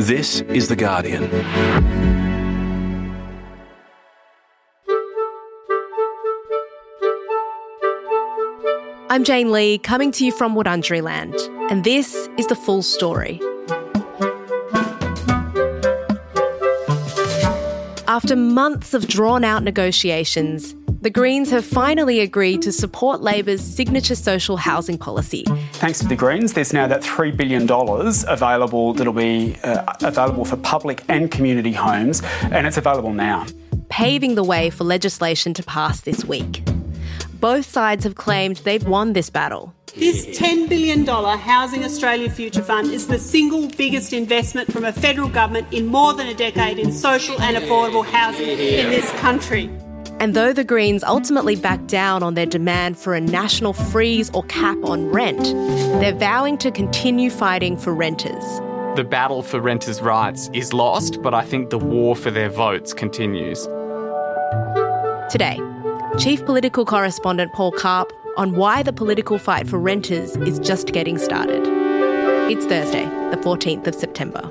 This is The Guardian. I'm Jane Lee, coming to you from Wurundjeri Land, and this is the full story. After months of drawn out negotiations, the Greens have finally agreed to support Labor's signature social housing policy. Thanks to the Greens, there's now that $3 billion available that'll be uh, available for public and community homes, and it's available now. Paving the way for legislation to pass this week. Both sides have claimed they've won this battle. This $10 billion Housing Australia Future Fund is the single biggest investment from a federal government in more than a decade in social and affordable housing in this country. And though the Greens ultimately backed down on their demand for a national freeze or cap on rent, they're vowing to continue fighting for renters. The battle for renters' rights is lost, but I think the war for their votes continues. Today, Chief Political Correspondent Paul Karp on why the political fight for renters is just getting started. It's Thursday, the 14th of September.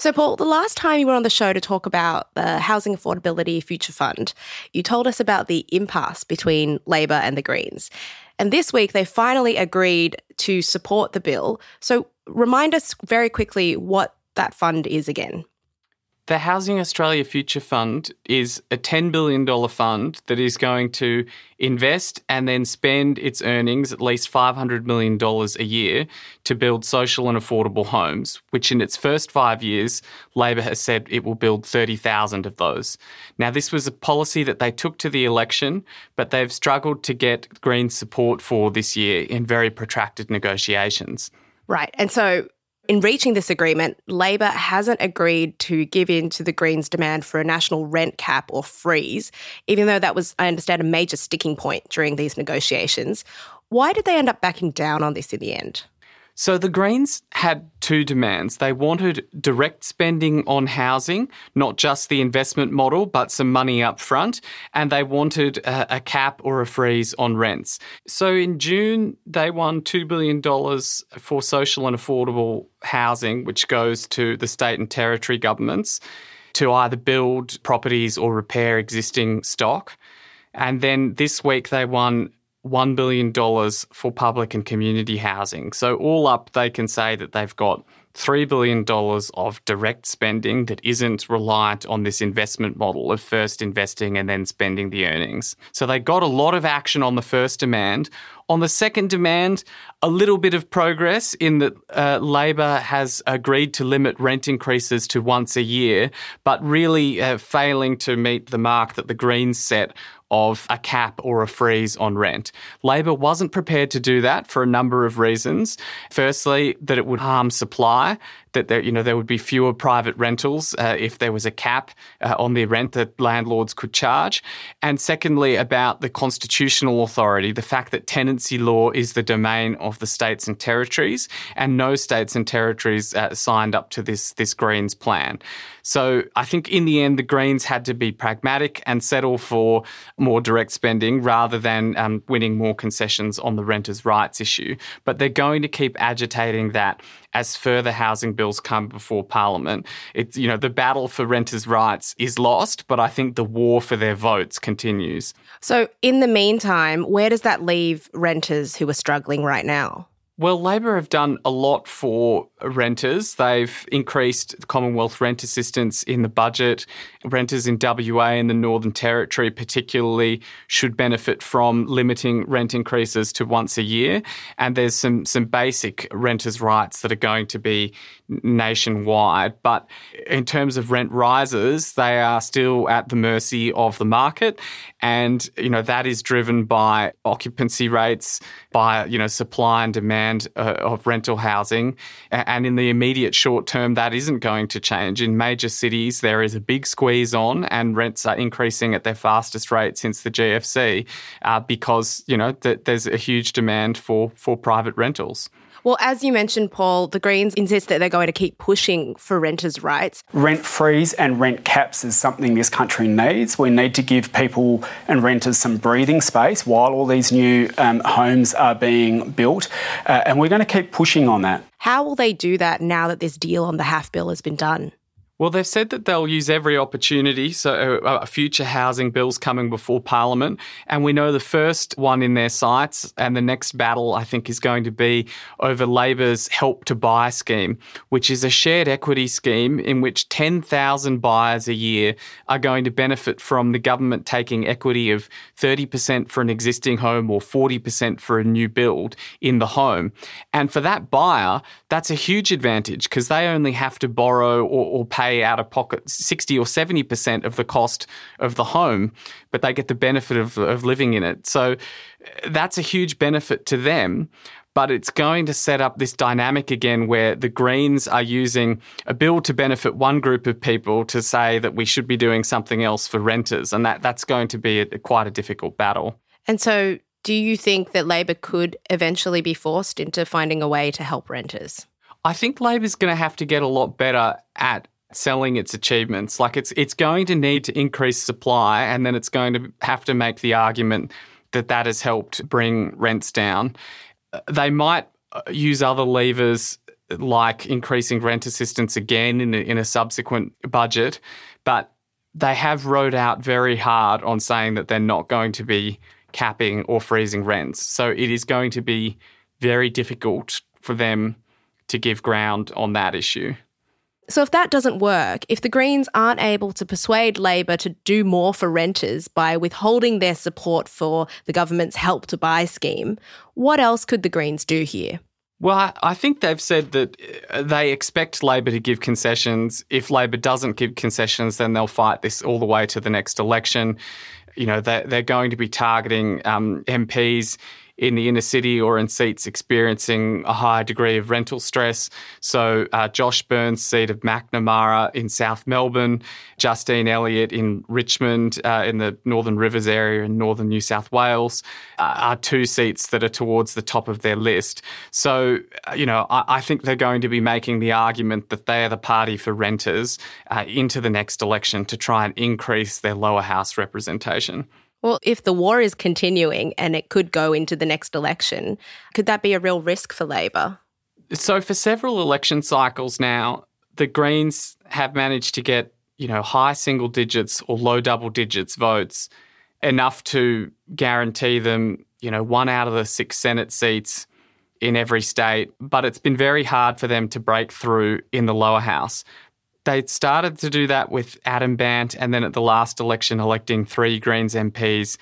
So, Paul, the last time you were on the show to talk about the Housing Affordability Future Fund, you told us about the impasse between Labor and the Greens. And this week, they finally agreed to support the bill. So, remind us very quickly what that fund is again. The Housing Australia Future Fund is a $10 billion fund that is going to invest and then spend its earnings, at least $500 million a year, to build social and affordable homes, which in its first five years, Labor has said it will build 30,000 of those. Now, this was a policy that they took to the election, but they've struggled to get Green support for this year in very protracted negotiations. Right. And so in reaching this agreement, Labor hasn't agreed to give in to the Greens' demand for a national rent cap or freeze, even though that was, I understand, a major sticking point during these negotiations. Why did they end up backing down on this in the end? So the Greens had two demands. They wanted direct spending on housing, not just the investment model, but some money up front. And they wanted a, a cap or a freeze on rents. So in June, they won $2 billion for social and affordable housing, which goes to the state and territory governments to either build properties or repair existing stock. And then this week, they won $1 billion for public and community housing. So, all up, they can say that they've got $3 billion of direct spending that isn't reliant on this investment model of first investing and then spending the earnings. So, they got a lot of action on the first demand. On the second demand, a little bit of progress in that uh, Labor has agreed to limit rent increases to once a year, but really uh, failing to meet the mark that the Greens set of a cap or a freeze on rent. Labor wasn't prepared to do that for a number of reasons. Firstly, that it would harm supply that there, you know, there would be fewer private rentals uh, if there was a cap uh, on the rent that landlords could charge. And secondly, about the constitutional authority, the fact that tenancy law is the domain of the states and territories, and no states and territories uh, signed up to this this Greens plan. So I think in the end, the Greens had to be pragmatic and settle for more direct spending rather than um, winning more concessions on the renters' rights issue. But they're going to keep agitating that as further housing bills come before Parliament. It's you know the battle for renters' rights is lost, but I think the war for their votes continues. So, in the meantime, where does that leave renters who are struggling right now? Well, Labor have done a lot for renters. They've increased Commonwealth rent assistance in the budget. Renters in WA and the Northern Territory, particularly, should benefit from limiting rent increases to once a year. And there's some, some basic renters' rights that are going to be nationwide. But in terms of rent rises, they are still at the mercy of the market. And, you know, that is driven by occupancy rates, by, you know, supply and demand uh, of rental housing. In the immediate short term, that isn't going to change. In major cities, there is a big squeeze on, and rents are increasing at their fastest rate since the GFC uh, because, you know, th- there's a huge demand for, for private rentals. Well, as you mentioned, Paul, the Greens insist that they're going to keep pushing for renters' rights. Rent freeze and rent caps is something this country needs. We need to give people and renters some breathing space while all these new um, homes are being built. Uh, and we're going to keep pushing on that. How will they do that now that this deal on the Haff bill has been done? Well, they've said that they'll use every opportunity. So, uh, future housing bills coming before Parliament. And we know the first one in their sights, and the next battle, I think, is going to be over Labor's Help to Buy scheme, which is a shared equity scheme in which 10,000 buyers a year are going to benefit from the government taking equity of 30% for an existing home or 40% for a new build in the home. And for that buyer, that's a huge advantage because they only have to borrow or, or pay pay out of pocket 60 or 70% of the cost of the home, but they get the benefit of, of living in it. So uh, that's a huge benefit to them but it's going to set up this dynamic again where the Greens are using a bill to benefit one group of people to say that we should be doing something else for renters. And that, that's going to be a, quite a difficult battle. And so, do you think that Labor could eventually be forced into finding a way to help renters? I think Labor's going to have to get a lot better at selling its achievements. Like it's it's going to need to increase supply, and then it's going to have to make the argument that that has helped bring rents down. They might uh, use other levers like increasing rent assistance again in a, in a subsequent budget, but they have rode out very hard on saying that they're not going to be capping or freezing rents. So it is going to be very difficult for them to give ground on that issue. So, if that doesn't work, if the Greens aren't able to persuade Labor to do more for renters by withholding their support for the government's help to buy scheme, what else could the Greens do here? Well, I think they've said that uh, they expect Labor to give concessions. If Labor doesn't give concessions, then they'll fight this all the way to the next election. You know, they're, they're going to be targeting um, MPs in the inner city or in seats experiencing a higher degree of rental stress. So, uh, Josh Burns' seat of Macnamara in South Melbourne, Justine Elliott in Richmond uh, in the Northern Rivers area in northern New South Wales uh, are two seats that are towards the top of their list. So, uh, you know, I, I, think they're going to be making the argument that they are the party for renters uh, into the next election to try and increase their lower house representation. Well, if the war is continuing and it could go into the next election, could that be a real risk for Labor? So, for several election cycles now, the Greens have managed to get, you know, high single digits or low double digits votes, enough to guarantee them, you know, one out of the six Senate seats in every state. But it's been very hard for them to break through in the lower house. They started to do that with Adam Bandt and then at the last election electing three Greens MPs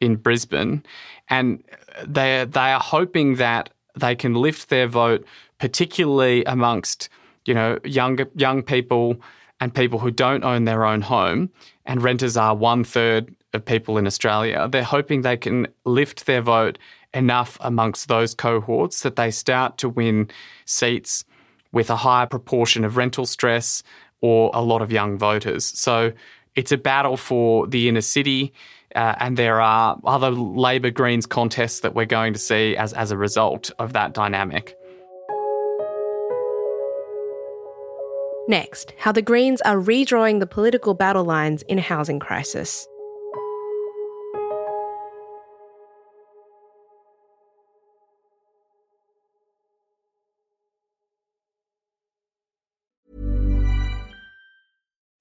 in Brisbane. And they, they are hoping that they can lift their vote, particularly amongst, you know, younger young people and people who don't own their own home. And renters are one third of people in Australia. They're hoping they can lift their vote enough amongst those cohorts that they start to win seats with a higher proportion of rental stress or a lot of young voters. So it's a battle for the inner city. Uh, and there are other Labor Greens contests that we're going to see as, as a result of that dynamic. Next, how the Greens are redrawing the political battle lines in a housing crisis.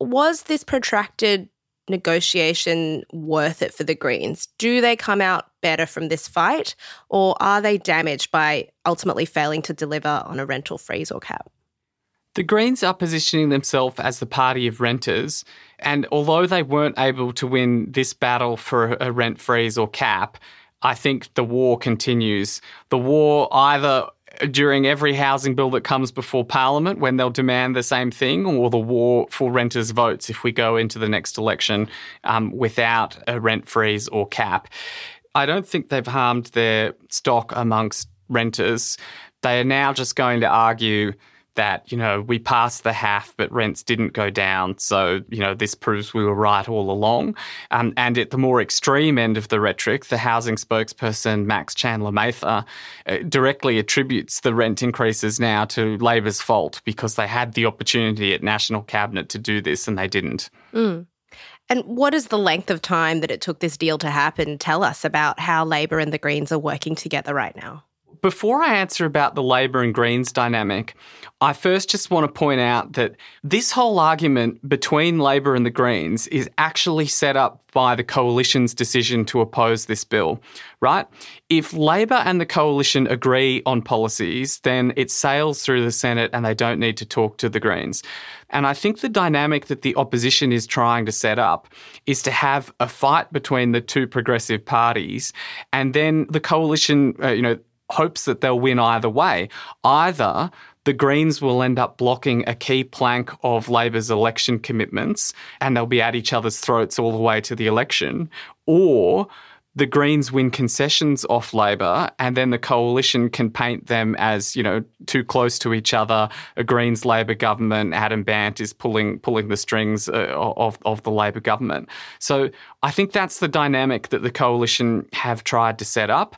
was this protracted negotiation worth it for the Greens? Do they come out better from this fight, or are they damaged by ultimately failing to deliver on a rental freeze or cap? The Greens are positioning themselves as the party of renters, and although they weren't able to win this battle for a rent freeze or cap, I think the war continues. The war either during every housing bill that comes before Parliament when they'll demand the same thing, or the war for renters' votes if we go into the next election um, without a rent freeze or cap. I don't think they've harmed their stock amongst renters. They are now just going to argue that, you know, we passed the Haff, but rents didn't go down. So, you know, this proves we were right all along. Um, and at the more extreme end of the rhetoric, the housing spokesperson, Max Chandler Mather, uh, directly attributes the rent increases now to Labor's fault because they had the opportunity at National Cabinet to do this and they didn't. Mm. And what is the length of time that it took this deal to happen tell us about how Labor and the Greens are working together right now? Before I answer about the Labor and Greens dynamic, I first just want to point out that this whole argument between Labor and the Greens is actually set up by the coalition's decision to oppose this bill, right? If Labor and the coalition agree on policies, then it sails through the Senate and they don't need to talk to the Greens. And I think the dynamic that the opposition is trying to set up is to have a fight between the two progressive parties and then the coalition, uh, you know, hopes that they'll win either way. Either the Greens will end up blocking a key plank of Labor's election commitments and they'll be at each other's throats all the way to the election, or the Greens win concessions off Labor, and then the coalition can paint them as you know too close to each other. A Greens Labor government, Adam Bandt is pulling pulling the strings uh, of of the Labor government. So I think that's the dynamic that the coalition have tried to set up,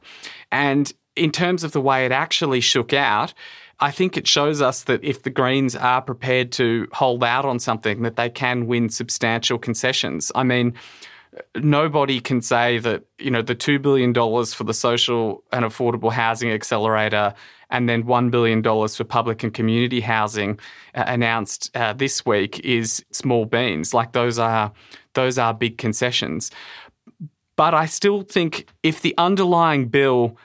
and in terms of the way it actually shook out, I think it shows us that if the Greens are prepared to hold out on something, that they can win substantial concessions. I mean, nobody can say that you know the two billion dollars for the social and affordable housing accelerator and then one billion dollars for public and community housing uh, announced uh, this week is small beans. Like those are those are big concessions. But I still think if the underlying bill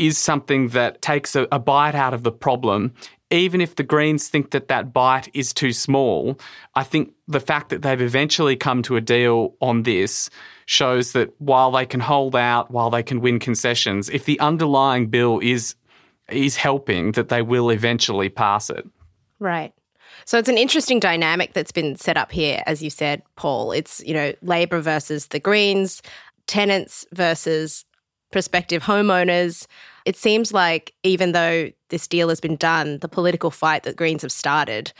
is something that takes a, a bite out of the problem even if the Greens think that that bite is too small, I think the fact that they've eventually come to a deal on this shows that while they can hold out, while they can win concessions, if the underlying bill is is helping, that they will eventually pass it. Right. So it's an interesting dynamic that's been set up here, as you said, Paul. It's you know Labor versus the Greens, tenants versus prospective homeowners. It seems like even though this deal has been done, the political fight that Greens have started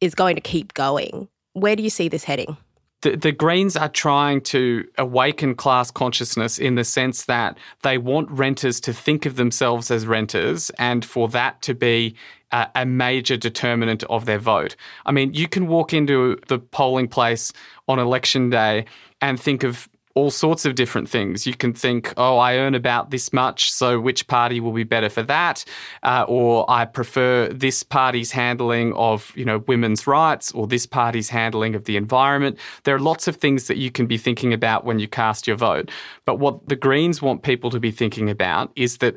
is going to keep going. Where do you see this heading? The, the, Greens are trying to awaken class consciousness in the sense that they want renters to think of themselves as renters and for that to be a, a major determinant of their vote. I mean, you can walk into the polling place on election day and think of all sorts of different things. You can think, oh, I earn about this much, so which party will be better for that? Uh, or I prefer this party's handling of, you know, women's rights or this party's handling of the environment. There are lots of things that you can be thinking about when you cast your vote. But what the Greens want people to be thinking about is that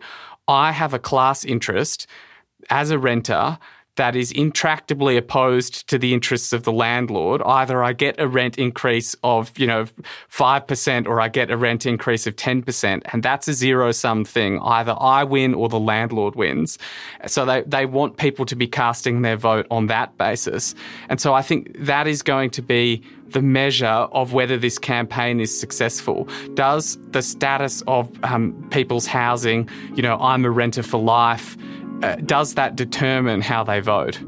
I have a class interest as a renter that is intractably opposed to the interests of the landlord, either I get a rent increase of, you know, 5% or I get a rent increase of 10%. And that's a zero sum thing. Either I win or the landlord wins. So they, they want people to be casting their vote on that basis. And so I think that is going to be the measure of whether this campaign is successful. Does the status of um, people's housing, you know, I'm a renter for life, uh, does that determine how they vote?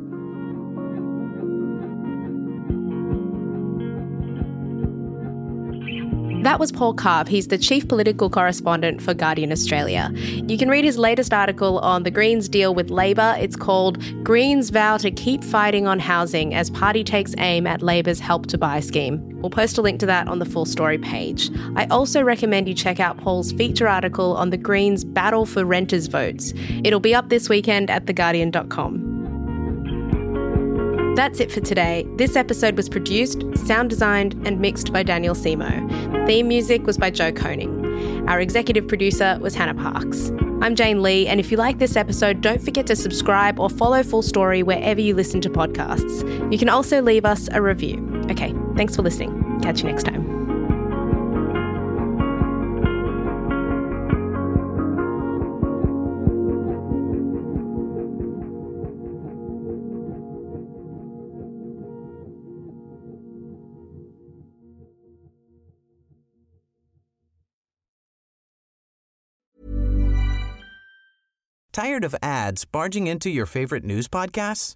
That was Paul Karp. He's the chief political correspondent for Guardian Australia. You can read his latest article on the Greens' deal with Labor. It's called Greens Vow to Keep Fighting on Housing as Party Takes Aim at Labor's Help to Buy scheme. We'll post a link to that on the full story page. I also recommend you check out Paul's feature article on the Greens' battle for renters' votes. It'll be up this weekend at theguardian.com. That's it for today. This episode was produced, sound designed, and mixed by Daniel Simo. Theme music was by Joe Koning. Our executive producer was Hannah Parks. I'm Jane Lee, and if you like this episode, don't forget to subscribe or follow Full Story wherever you listen to podcasts. You can also leave us a review. Okay, thanks for listening. Catch you next time. Tired of ads barging into your favorite news podcasts?